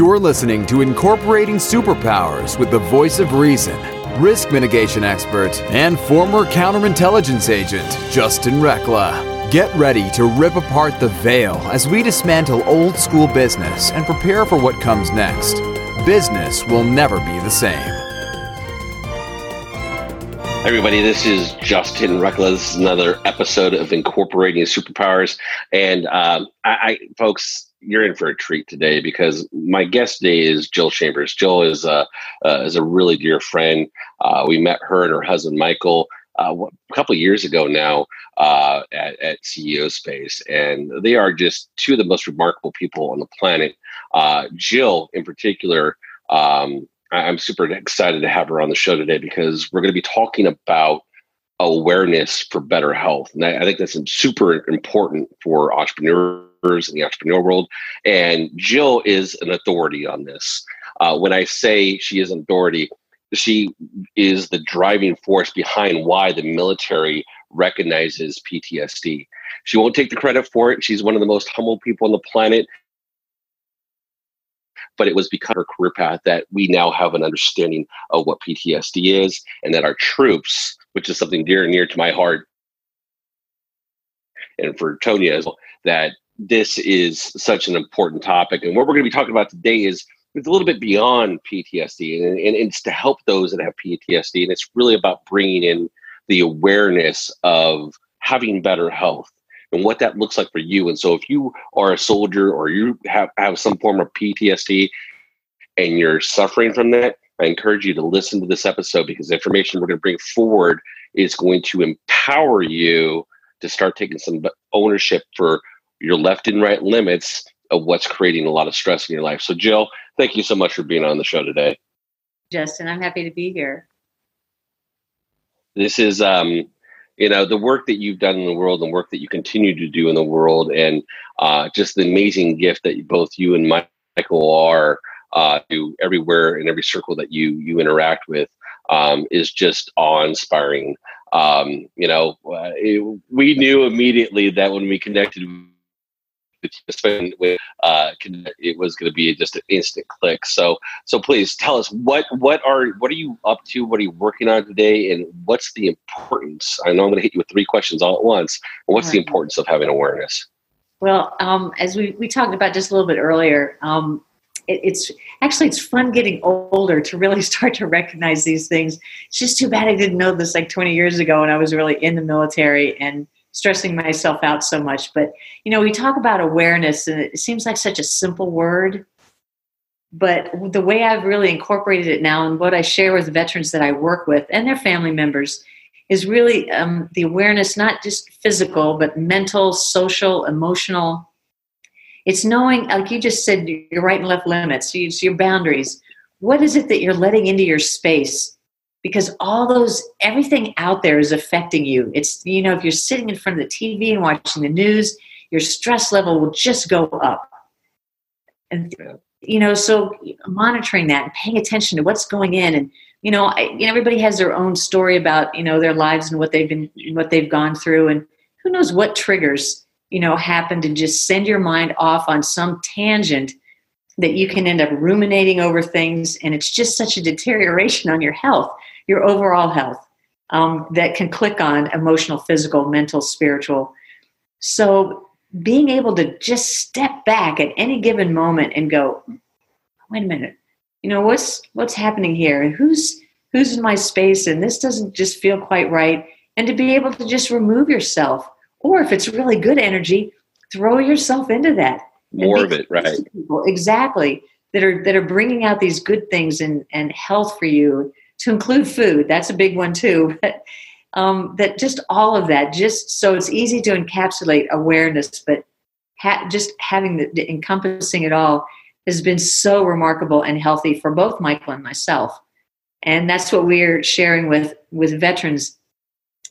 You're listening to Incorporating Superpowers with the voice of reason, risk mitigation expert, and former counterintelligence agent, Justin Recla. Get ready to rip apart the veil as we dismantle old school business and prepare for what comes next. Business will never be the same. Everybody, this is Justin is another episode of Incorporating Superpowers. And um, I, I, folks, you're in for a treat today because my guest today is Jill Chambers. Jill is a uh, is a really dear friend. Uh, we met her and her husband Michael uh, a couple years ago now uh, at, at, CEO Space, and they are just two of the most remarkable people on the planet. Uh, Jill, in particular, um, I'm super excited to have her on the show today because we're going to be talking about awareness for better health, and I, think that's super important for entrepreneurs in the entrepreneur world. And Jill is an authority on this. Uh, when I say she is an authority, she is the driving force behind why the military recognizes PTSD. She won't take the credit for it. She's one of the most humble people on the planet. But it was because of her career path that we now have an understanding of what PTSD is, and that our troops, which is something dear and near to my heart, and for Tonya, as well, that this is such an important topic. And what we're going to be talking about today is it's a little bit beyond PTSD, and, and it's to help those that have PTSD. And it's really about bringing in the awareness of having better health and what that looks like for you. And so, if you are a soldier or you have, have some form of PTSD and you're suffering from that, I encourage you to listen to this episode because the information we're going to bring forward is going to empower you to start taking some ownership for your left and right limits of what's creating a lot of stress in your life. So, Jill, thank you so much for being on the show today. Justin, I'm happy to be here. This is, um, you know, the work that you've done in the world and work that you continue to do in the world, and uh, just the amazing gift that both you and Michael are uh, to everywhere in every circle that you you interact with um, is just awe-inspiring. Um, you know, uh, it, we knew immediately that when we connected uh, it was going to be just an instant click. So, so please tell us what what are what are you up to? What are you working on today? And what's the importance? I know I'm going to hit you with three questions all at once. what's the importance of having awareness? Well, um, as we, we talked about just a little bit earlier, um, it, it's actually it's fun getting older to really start to recognize these things. It's just too bad I didn't know this like 20 years ago when I was really in the military and stressing myself out so much. But, you know, we talk about awareness and it seems like such a simple word. But the way I've really incorporated it now and what I share with veterans that I work with and their family members is really um, the awareness, not just physical, but mental, social, emotional. It's knowing, like you just said, your right and left limits, it's your boundaries. What is it that you're letting into your space? Because all those everything out there is affecting you. It's you know if you're sitting in front of the tv and watching the news your stress level will just go up. And you know so monitoring that and paying attention to what's going in and you know, I, you know everybody has their own story about you know their lives and what they've been what they've gone through. And who knows what triggers you know happen to just send your mind off on some tangent that you can end up ruminating over things. And it's just such a deterioration on your health your overall health um, that can click on emotional, physical, mental, spiritual. So being able to just step back at any given moment and go, wait a minute, you know what's what's happening here? and Who's who's in my space? And this doesn't just feel quite right. And to be able to just remove yourself, or if it's really good energy, throw yourself into that. More of it, right? People, exactly that are that are bringing out these good things and and health for you to include food. That's a big one too. Um, that just all of that, just so it's easy to encapsulate awareness, but ha- just having the, the encompassing it all has been so remarkable and healthy for both Michael and myself. And that's what we're sharing with with veterans.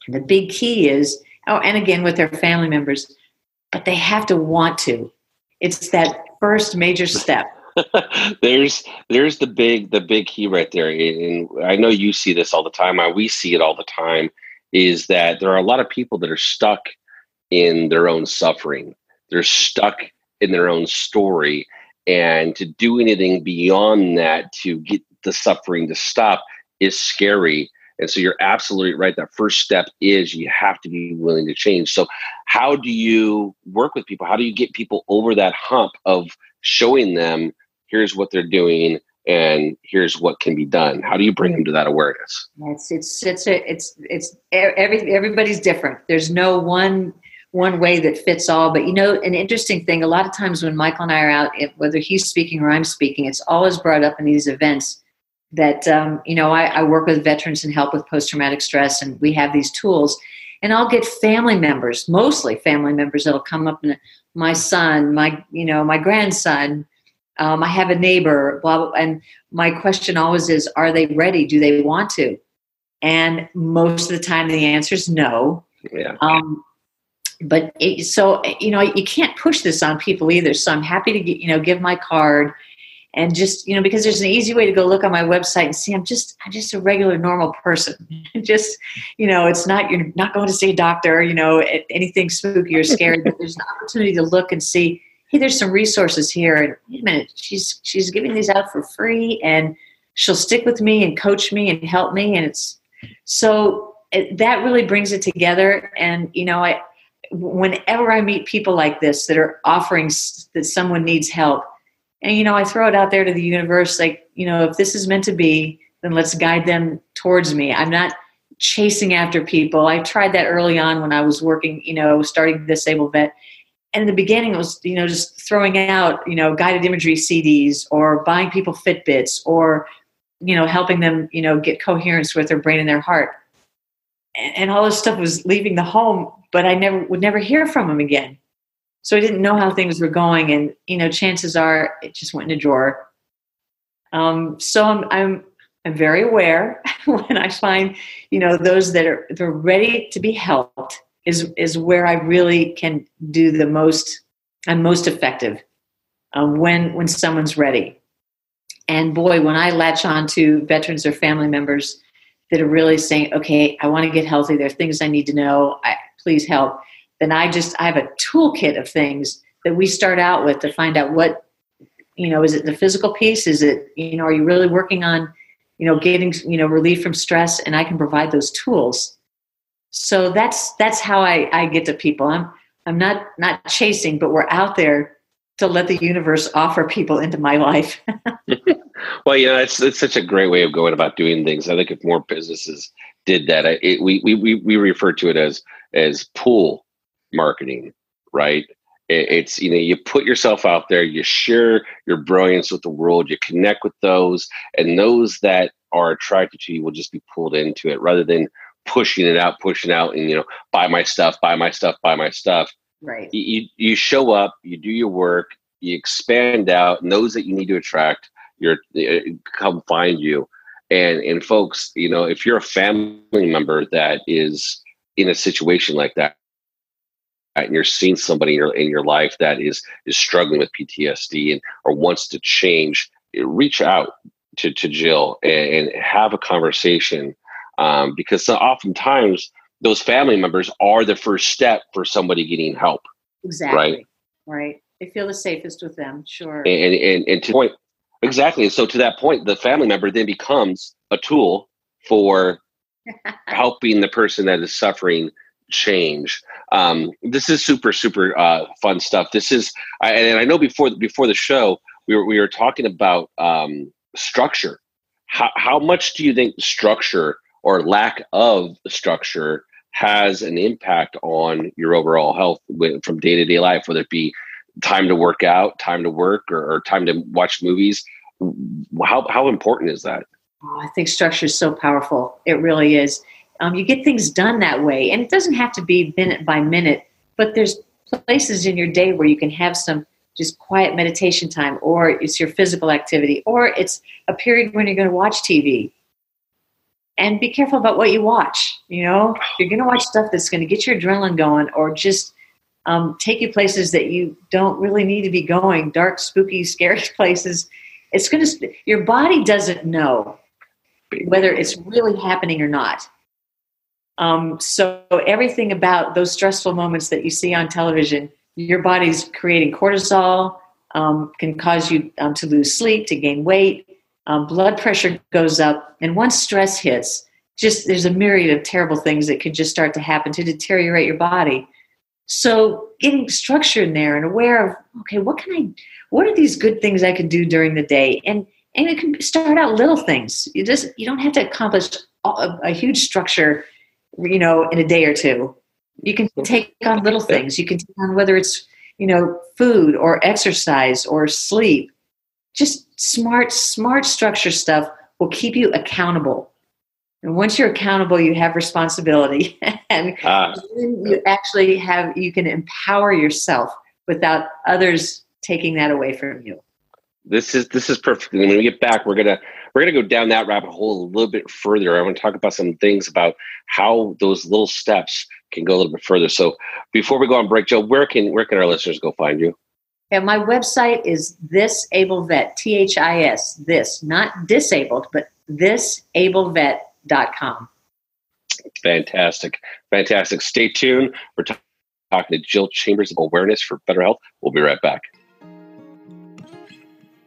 The big key is, oh, and again with their family members, but they have to want to. It's that first major step there's there's the big the big key right there and i know you see this all the time uh, we see it all the time is that there are a lot of people that are stuck in their own suffering. They're stuck in their own story and to do anything beyond that to get the suffering to stop is scary. And so you're absolutely right that first step is you have to be willing to change. So how do you work with people? How do you get people over that hump of showing them here's what they're doing and here's what can be done. How do you bring them to that awareness? It's it's it's a, it's it's every everybody's different. There's no one one way that fits all. But you know an interesting thing a lot of times when michael and i are out whether he's speaking or i'm speaking it's always brought up in these events that um, you know I, I work with veterans and help with post-traumatic stress and we have these tools. And i'll get family members mostly family members that'll come up and my son my you know my grandson um, I have a neighbor, blah, blah, and my question always is, are they ready? Do they want to? And most of the time, the answer is no. Yeah. Um, but it, so you know, you can't push this on people either. So I'm happy to get, you know give my card and just you know because there's an easy way to go look on my website and see I'm just I'm just a regular normal person. just you know, it's not you're not going to see a doctor. You know, anything spooky or scary, but there's an opportunity to look and see hey, there's some resources here. And wait a minute, she's she's giving these out for free, and she'll stick with me and coach me and help me. And it's so it, that really brings it together. And you know, I whenever I meet people like this that are offering that someone needs help, and you know, I throw it out there to the universe, like you know, if this is meant to be, then let's guide them towards me. I'm not chasing after people. I tried that early on when I was working, you know, starting This Able Vet and in the beginning it was you know just throwing out you know guided imagery cds or buying people fitbits or you know helping them you know get coherence with their brain and their heart and, and all this stuff was leaving the home but i never would never hear from them again so i didn't know how things were going and you know chances are it just went in a drawer um, so i'm i'm i'm very aware when i find you know those that are they're ready to be helped is is where I really can do the most. I'm most effective um, when when someone's ready. And boy, when I latch on to veterans or family members that are really saying, "Okay, I want to get healthy. There are things I need to know. I, please help." Then I just I have a toolkit of things that we start out with to find out what you know. Is it the physical piece? Is it you know? Are you really working on you know getting you know relief from stress? And I can provide those tools so that's that's how I, I get to people i'm i'm not not chasing but we're out there to let the universe offer people into my life well you know it's, it's such a great way of going about doing things i think if more businesses did that it, we, we we refer to it as as pull marketing right it's you know you put yourself out there you share your brilliance with the world you connect with those and those that are attracted to you will just be pulled into it rather than pushing it out, pushing out, and you know, buy my stuff, buy my stuff, buy my stuff. Right. You you show up, you do your work, you expand out, and those that you need to attract, you're uh, come find you. And and folks, you know, if you're a family member that is in a situation like that, and you're seeing somebody in your in your life that is is struggling with PTSD and or wants to change, reach out to to Jill and, and have a conversation um, because oftentimes those family members are the first step for somebody getting help. Exactly. Right. Right. They feel the safest with them. Sure. And and and to point exactly. So to that point, the family member then becomes a tool for helping the person that is suffering change. Um, this is super super uh, fun stuff. This is, I, and I know before before the show we were we were talking about um, structure. How how much do you think structure or lack of structure has an impact on your overall health from day to day life, whether it be time to work out, time to work, or, or time to watch movies. How, how important is that? Oh, I think structure is so powerful. It really is. Um, you get things done that way, and it doesn't have to be minute by minute, but there's places in your day where you can have some just quiet meditation time, or it's your physical activity, or it's a period when you're going to watch TV and be careful about what you watch. You know, you're going to watch stuff that's going to get your adrenaline going or just um, take you places that you don't really need to be going, dark, spooky, scary places. It's going to, your body doesn't know whether it's really happening or not. Um, so everything about those stressful moments that you see on television, your body's creating cortisol, um, can cause you um, to lose sleep, to gain weight. Um, blood pressure goes up, and once stress hits, just there's a myriad of terrible things that can just start to happen to deteriorate your body. So getting structure in there and aware of okay, what can I, what are these good things I can do during the day, and and it can start out little things. You just you don't have to accomplish a, a huge structure, you know, in a day or two. You can take on little things. You can take on whether it's you know food or exercise or sleep. Just smart smart structure stuff will keep you accountable and once you're accountable, you have responsibility, and uh, you actually have you can empower yourself without others taking that away from you. This is this is perfect. When we get back, we're gonna we're gonna go down that rabbit hole a little bit further. I want to talk about some things about how those little steps can go a little bit further. So before we go on break, Joe, where can where can our listeners go find you? Yeah, my website is this able vet, T H I S, this, not disabled, but this able vet com. Fantastic. Fantastic. Stay tuned. We're t- talking to Jill Chambers of Awareness for Better Health. We'll be right back.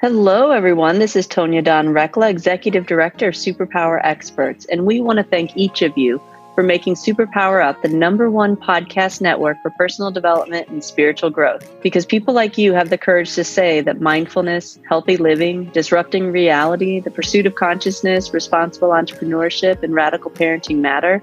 Hello, everyone. This is Tonya Dawn Recla, Executive Director of Superpower Experts, and we want to thank each of you for making Superpower Up the number one podcast network for personal development and spiritual growth. Because people like you have the courage to say that mindfulness, healthy living, disrupting reality, the pursuit of consciousness, responsible entrepreneurship, and radical parenting matter.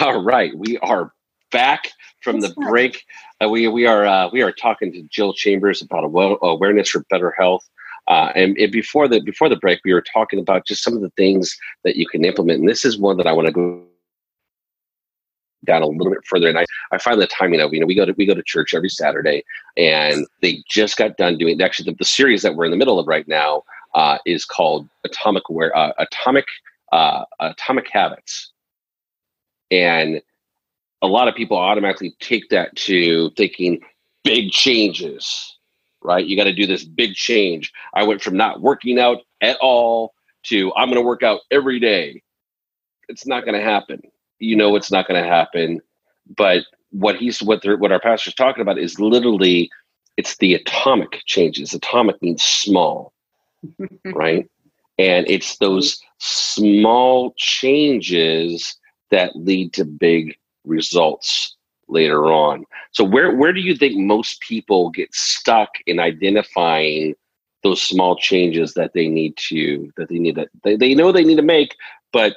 All right, we are back from the break. Uh, we we are uh, we are talking to Jill Chambers about awareness for better health. Uh, and, and, before the before the break, we were talking about just some of the things that you can implement, and this is one that I want to go down a little bit further. And I, I find the timing of you know we go to we go to church every Saturday, and they just got done doing actually the, the series that we're in the middle of right now uh, is called Atomic Aware uh, Atomic uh, Atomic Habits, and a lot of people automatically take that to thinking big changes right? You got to do this big change. I went from not working out at all to I'm going to work out every day. It's not going to happen. You know, it's not going to happen. But what he's what what our pastor's talking about is literally it's the atomic changes. Atomic means small, right? And it's those small changes that lead to big results later on. So where where do you think most people get stuck in identifying those small changes that they need to that they need that they, they know they need to make, but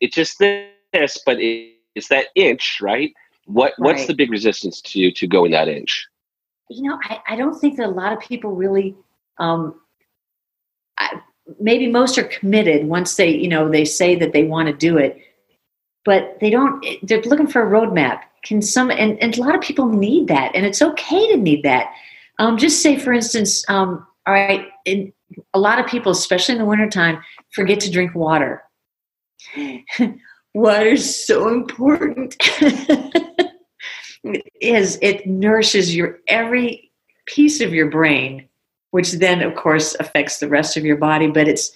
it's just this, but it, it's that inch, right? What right. what's the big resistance to to going that inch? You know, I, I don't think that a lot of people really um I, maybe most are committed once they, you know, they say that they want to do it, but they don't they're looking for a roadmap can some and, and a lot of people need that and it's okay to need that. Um, just say for instance um, all right in, a lot of people especially in the wintertime forget to drink water. Water is so important. It is it nourishes your every piece of your brain which then of course affects the rest of your body but it's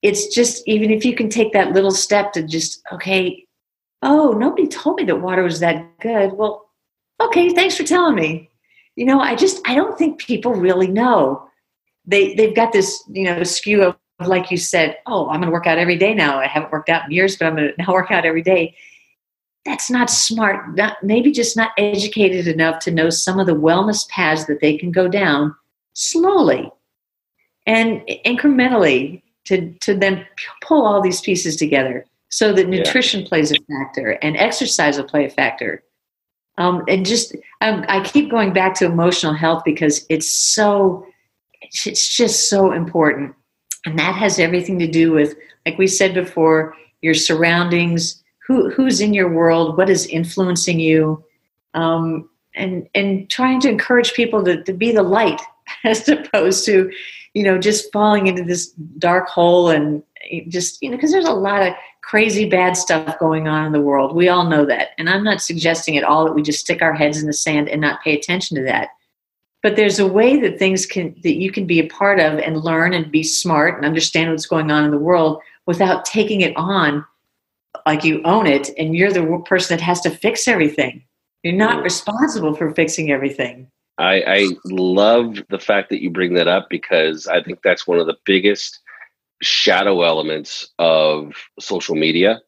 it's just even if you can take that little step to just okay oh, nobody told me that water was that good. Well, okay, thanks for telling me. You know, I just I don't think people really know. They they've got this, you know, skew of like you said, oh, I'm gonna work out every day now. I haven't worked out in years, but I'm gonna now work out every day. That's not smart. Not, maybe just not educated enough to know some of the wellness paths that they can go down slowly and incrementally to, to then pull all these pieces together so that nutrition yeah. plays a factor and exercise will play a factor. Um, and just um, i keep going back to emotional health because it's so it's just so important. And that has everything to do with like we said before your surroundings who who's in your world what is influencing you. Um, and and trying to encourage people to, to be the light as opposed to you know just falling into this dark hole and just you know because there's a lot of crazy bad stuff going on in the world. We all know that. And i'm not suggesting at all that we just stick our heads in the sand and not pay attention to that. But there's a way that things can that you can be a part of and learn and be smart and understand what's going on in the world without taking it on like you own it and you're the person that has to fix everything. You're not mm. responsible for fixing everything. I, I love the fact that you bring that up because I think that's one of the biggest shadow elements of social media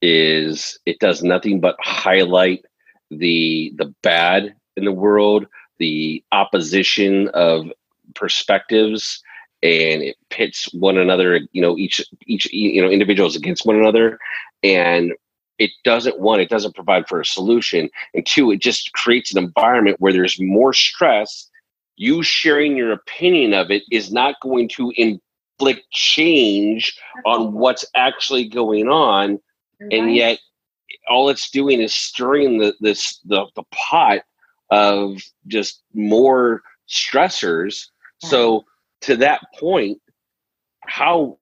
is it does nothing but highlight the the bad in the world the opposition of perspectives and it pits one another you know each each you know individuals against one another. And it doesn't one it doesn't provide for a solution and two it just creates an environment where there's more stress. You sharing your opinion of it is not going to change on what's actually going on right. and yet all it's doing is stirring the this the, the pot of just more stressors. So to that point how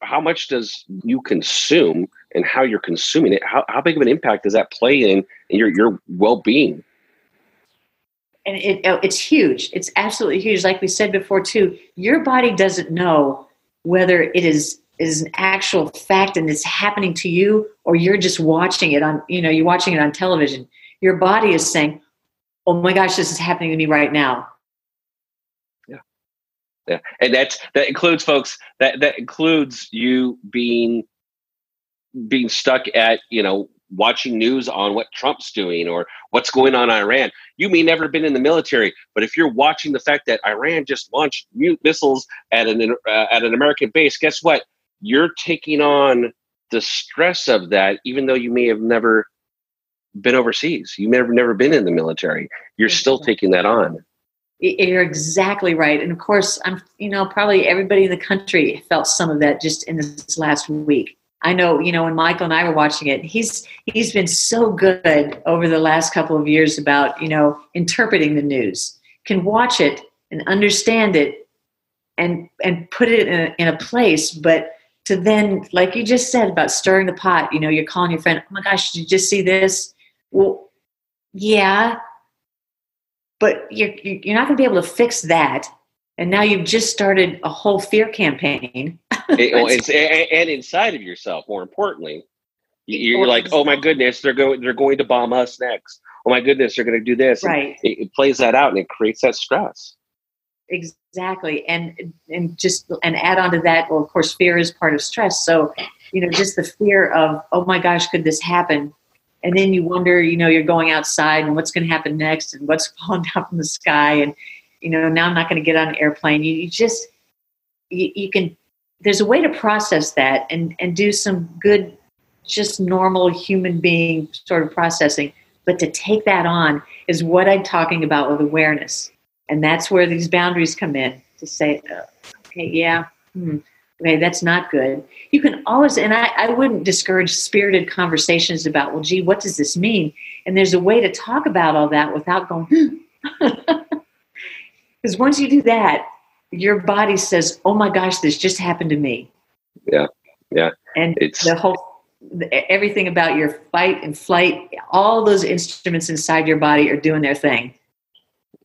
how much does you consume and how you're consuming it how, how big of an impact does that play in, in your, your well-being and it, oh, it's huge. It's absolutely huge. Like we said before too your body doesn't know whether it is is an actual fact and it's happening to you or you're just watching it on you know you're watching it on television. Your body is saying oh my gosh this is happening to me right now. Yeah, yeah, and that's that includes folks. That that includes you being being stuck at you know watching news on what Trump's doing or what's going on in Iran. You may never been in the military, but if you're watching the fact that Iran just launched missiles at an uh, at an American base, guess what? You're taking on the stress of that, even though you may have never been overseas. You may have never been in the military. You're still taking that on. You're exactly right. And of course, I'm, you know, probably everybody in the country felt some of that just in this last week. I know, you know, when Michael and I were watching it, he's he's been so good over the last couple of years about, you know, interpreting the news. Can watch it and understand it and and put it in a, in a place, but to then, like you just said about stirring the pot, you know, you're calling your friend, oh my gosh, did you just see this? Well, yeah, but you're you're not going to be able to fix that and now you've just started a whole fear campaign it, well, it's, and inside of yourself more importantly you're like oh my goodness they're going they're going to bomb us next. Oh my goodness they're going to do this. Right. it, it, plays that out and it creates that stress. Exactly. And and just and add on to that well of course fear is part of stress. So you know just the fear of oh my gosh could this happen? And then you wonder you know you're going outside and what's going to happen next and what's falling down from the sky. And you know now i'm not going to get on an airplane. You, you just you, you, can there's a way to process that and and do some good just normal human being sort of processing. But to take that on is what i'm talking about with awareness. And that's where these boundaries come in to say uh, okay yeah hmm, okay that's not good. You can always and I, I wouldn't discourage spirited conversations about well gee what does this mean? And there's a way to talk about all that without going because once you do that your body says oh my gosh this just happened to me yeah yeah and it's the whole everything about your fight and flight all those instruments inside your body are doing their thing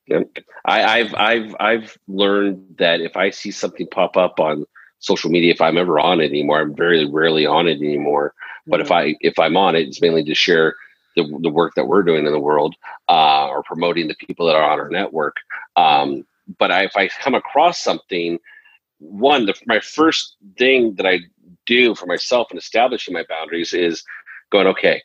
yeah. I, I've I've I've learned that if I see something pop up on social media if I'm ever on it anymore. I'm very rarely on it anymore. But mm-hmm. if I if I'm on it, it's mainly to share the, the work that we're doing in the world uh, or promoting the people that are on our network. Um, but I, if I come across something, one, the, my first thing that I do for myself in establishing my boundaries is going, okay,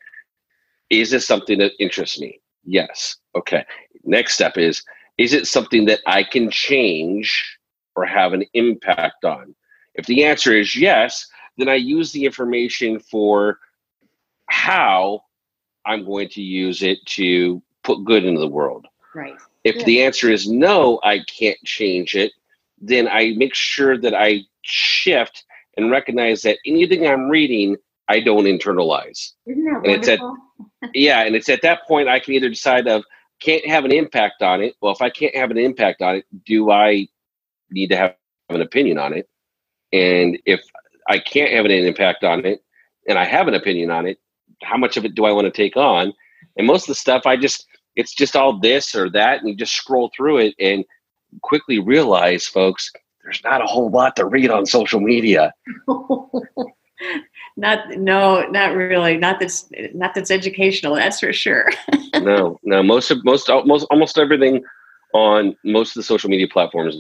is this something that interests me? Yes. Okay. Next step is, is it something that I can change or have an impact on? If the answer is yes, then I use the information for how I'm going to use it to put good into the world. Right. If yeah. the answer is no, I can't change it, then I make sure that I shift and recognize that anything I'm reading, I don't internalize. Isn't that and wonderful? yeah, and it's at that point I can either decide of can't have an impact on it. Well, if I can't have an impact on it, do I need to have an opinion on it? And if I can't have an impact on it, and I have an opinion on it, how much of it do I want to take on? And most of the stuff I just it's just all this or that, and you just scroll through it and quickly realize, folks, there's not a whole lot to read on social media. not no, not really. Not that's not that's educational. That's for sure. no, no. Most of most almost almost everything on most of the social media platforms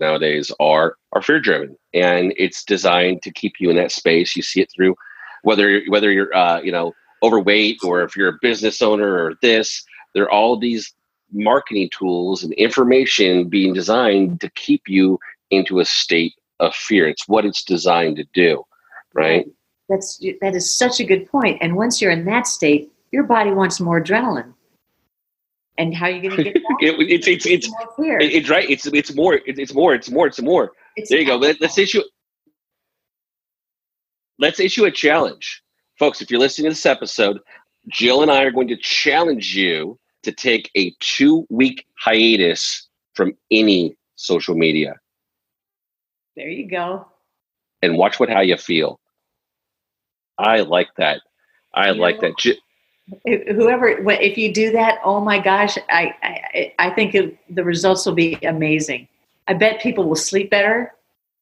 nowadays are are fear driven and it's designed to keep you in that space you see it through whether whether you're uh, you know overweight or if you're a business owner or this there are all these marketing tools and information being designed to keep you into a state of fear it's what it's designed to do right that's that is such a good point and once you're in that state your body wants more adrenaline and how are you going to get that? it, it's it's it's it's right. It's it's more. It's more. It's more. It's more. It's there you go. Let, let's issue. Let's issue a challenge, folks. If you're listening to this episode, Jill and I are going to challenge you to take a two week hiatus from any social media. There you go. And watch what how you feel. I like that. I you like know, that whoever if you do that oh my gosh i i, I think it, the results will be amazing i bet people will sleep better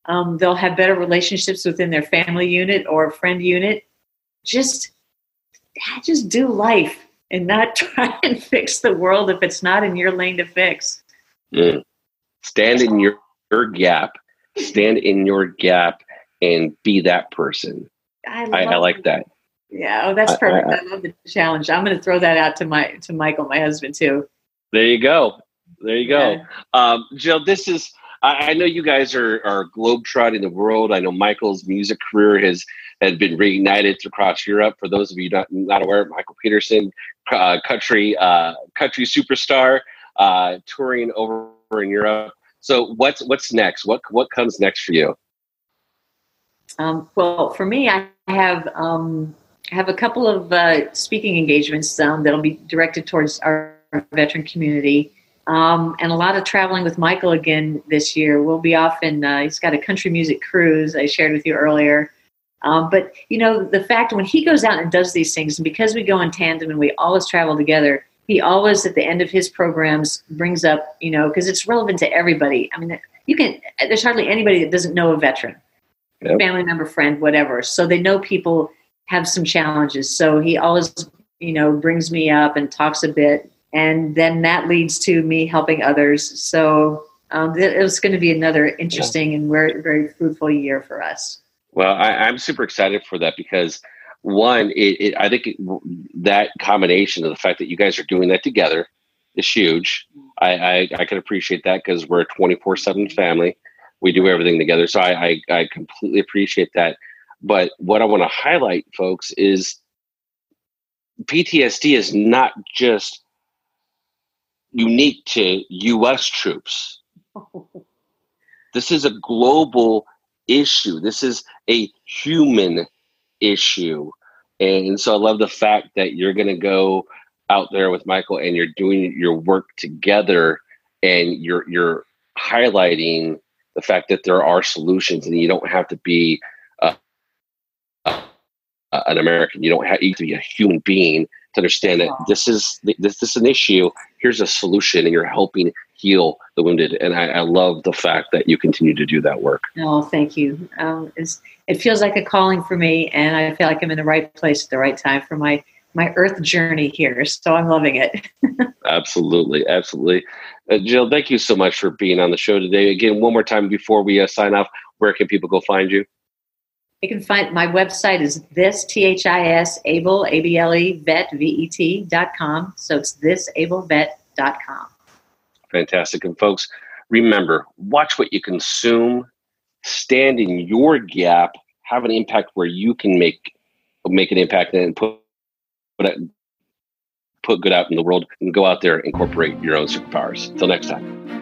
um, they'll have better relationships within their family unit or friend unit just just do life and not try and fix the world if it's not in your lane to fix mm. stand in your, your gap stand in your gap and be that person i, I, I like that yeah, oh, that's perfect. I, I, love the challenge. I'm going to throw that out to my to Michael, my husband, too. There you go. There you go. Yeah. Um, Jill, this is. I, I know you guys are are globetrotting the world. I know Michael's music career has has been reignited across Europe. For those of you not not aware, Michael Peterson, uh, country uh, country superstar, uh, touring over in Europe. So what's what's next? What what comes next for you? Um, well, for me, I have um, have a couple of uh, speaking engagements um, that'll be directed towards our veteran community. Um, and a lot of traveling with Michael again this year. We'll be off in, uh, he's got a country music cruise I shared with you earlier. Um, but, you know, the fact when he goes out and does these things, and because we go in tandem and we always travel together, he always at the end of his programs brings up, you know, because it's relevant to everybody. I mean, you can, there's hardly anybody that doesn't know a veteran, yep. family member, friend, whatever. So they know people have some challenges. So he always, you know, brings me up and talks a bit, and then that leads to me helping others. So um, it was going to be another interesting and very, very fruitful year for us. Well, I, am super excited for that because one, it, it, I think it, that combination of the fact that you guys are doing that together is huge. I, I, I can appreciate that because we're a 24 seven family. We do everything together. So I, I, I completely appreciate that. But what I want to highlight, folks, is PTSD is not just unique to US troops. This is a global issue. This is a human issue. And so I love the fact that you're going to go out there with Michael and you're doing your work together and you're you're highlighting the fact that there are solutions and you don't have to be uh, an American. You don't have you to be a human being to understand that this is this, this is an issue. Here's a solution, and you're helping heal the wounded. And I, I love the fact that you continue to do that work. Oh, thank you. Um, it feels like a calling for me, and I feel like I'm in the right place at the right time for my my earth journey here. So I'm loving it. absolutely, absolutely. Uh, Jill, thank you so much for being on the show today. Again, one more time before we uh, sign off, where can people go find you? You can find my website is this T H I S able A B L E vet V E T dot com. So it's this able vet dot com. Fantastic. And folks, remember, watch what you consume, stand in your gap, have an impact where you can make make an impact and put put, put good out in the world and go out there and incorporate your own superpowers. Until next time.